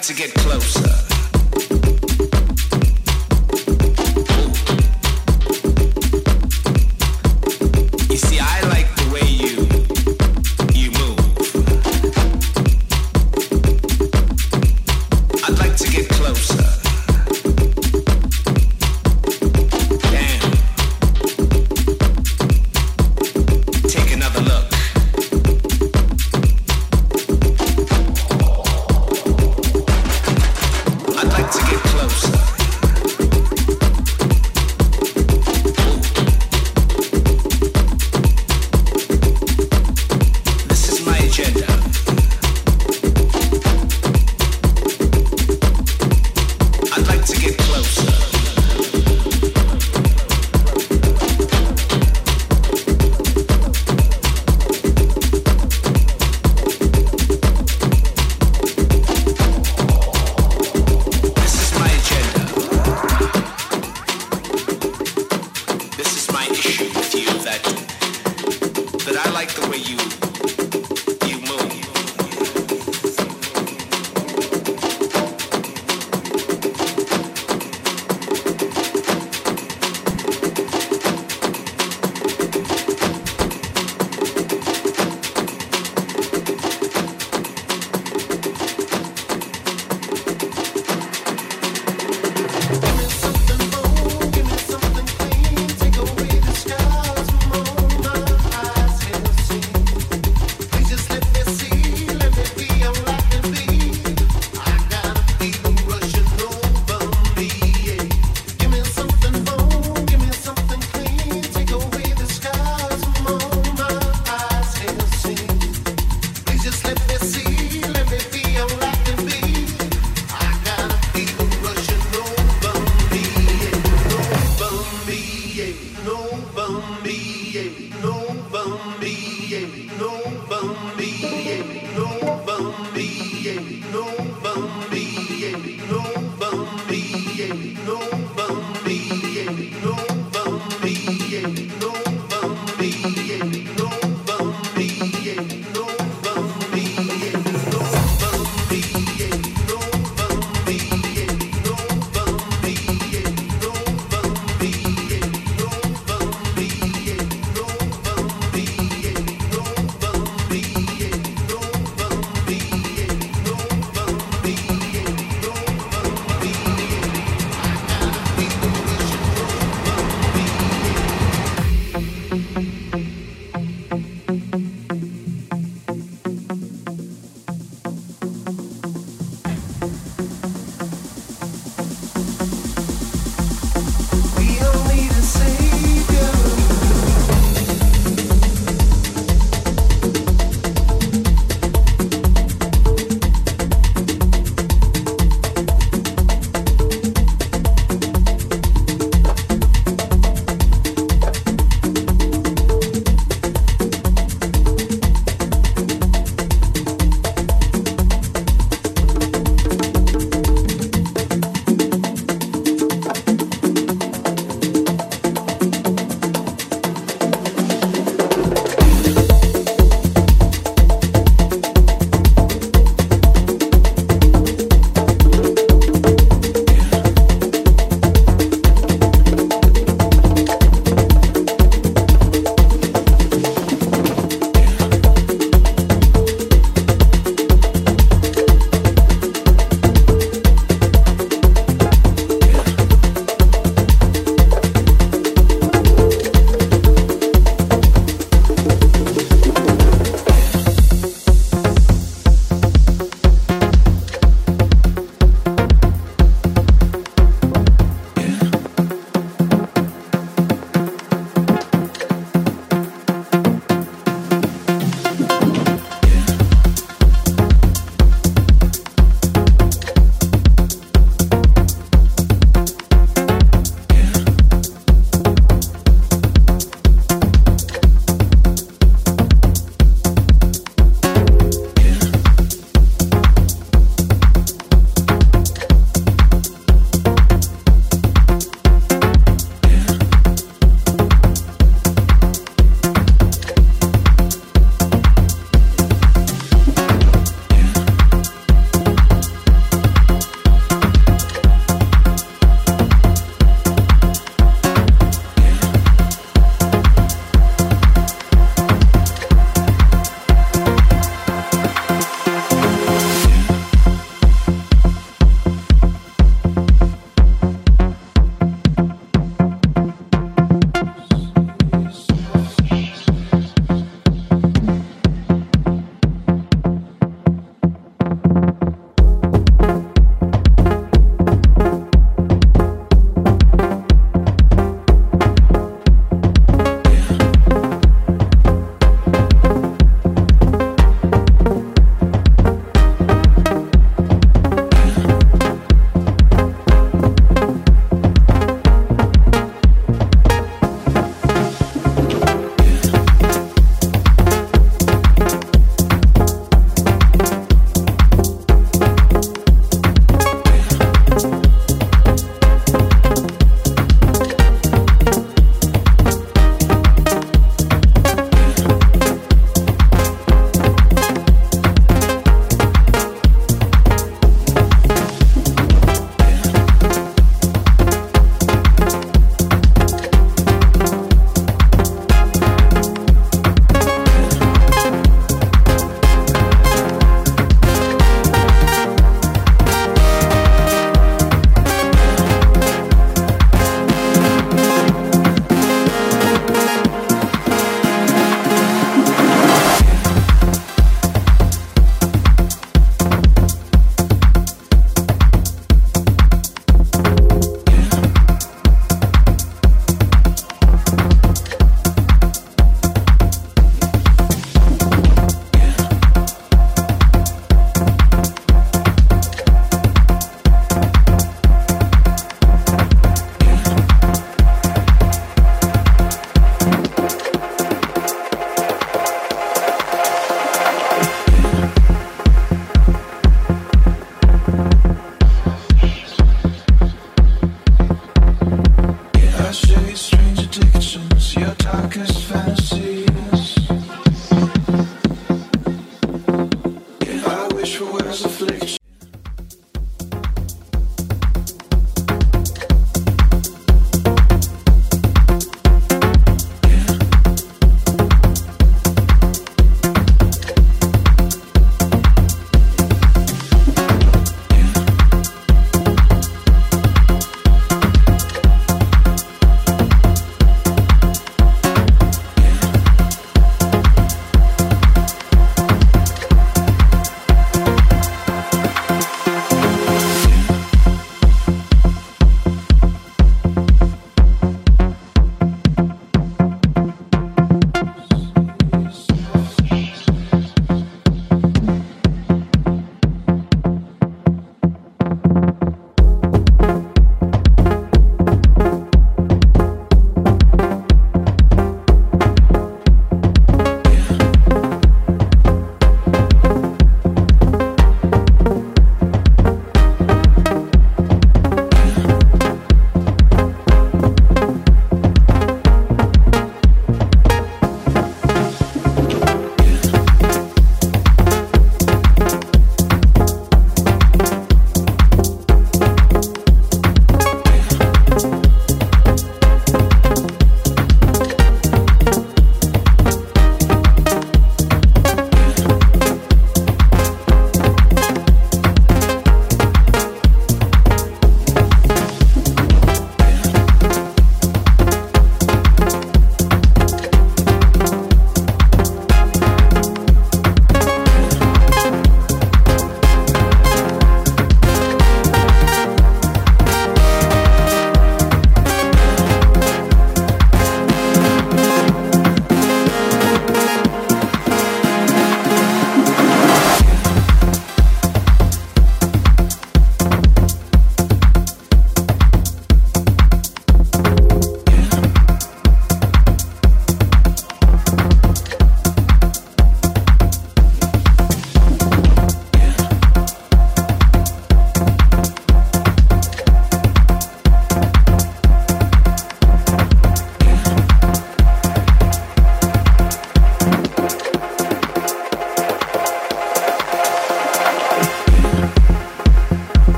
be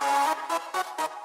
Thank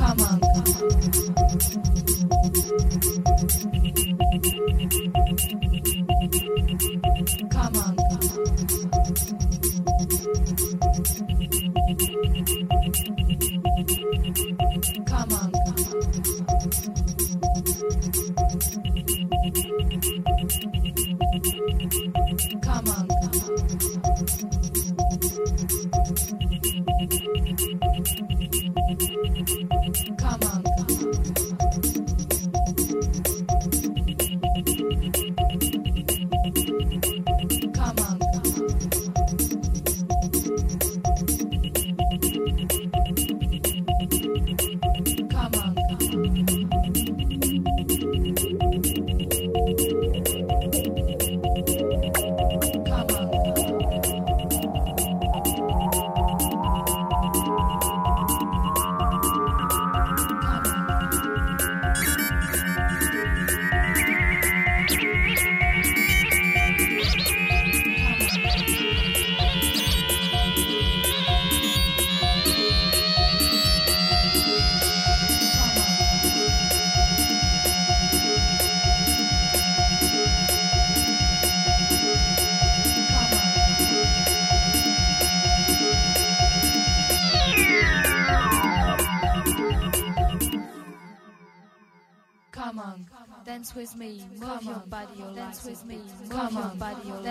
Come on.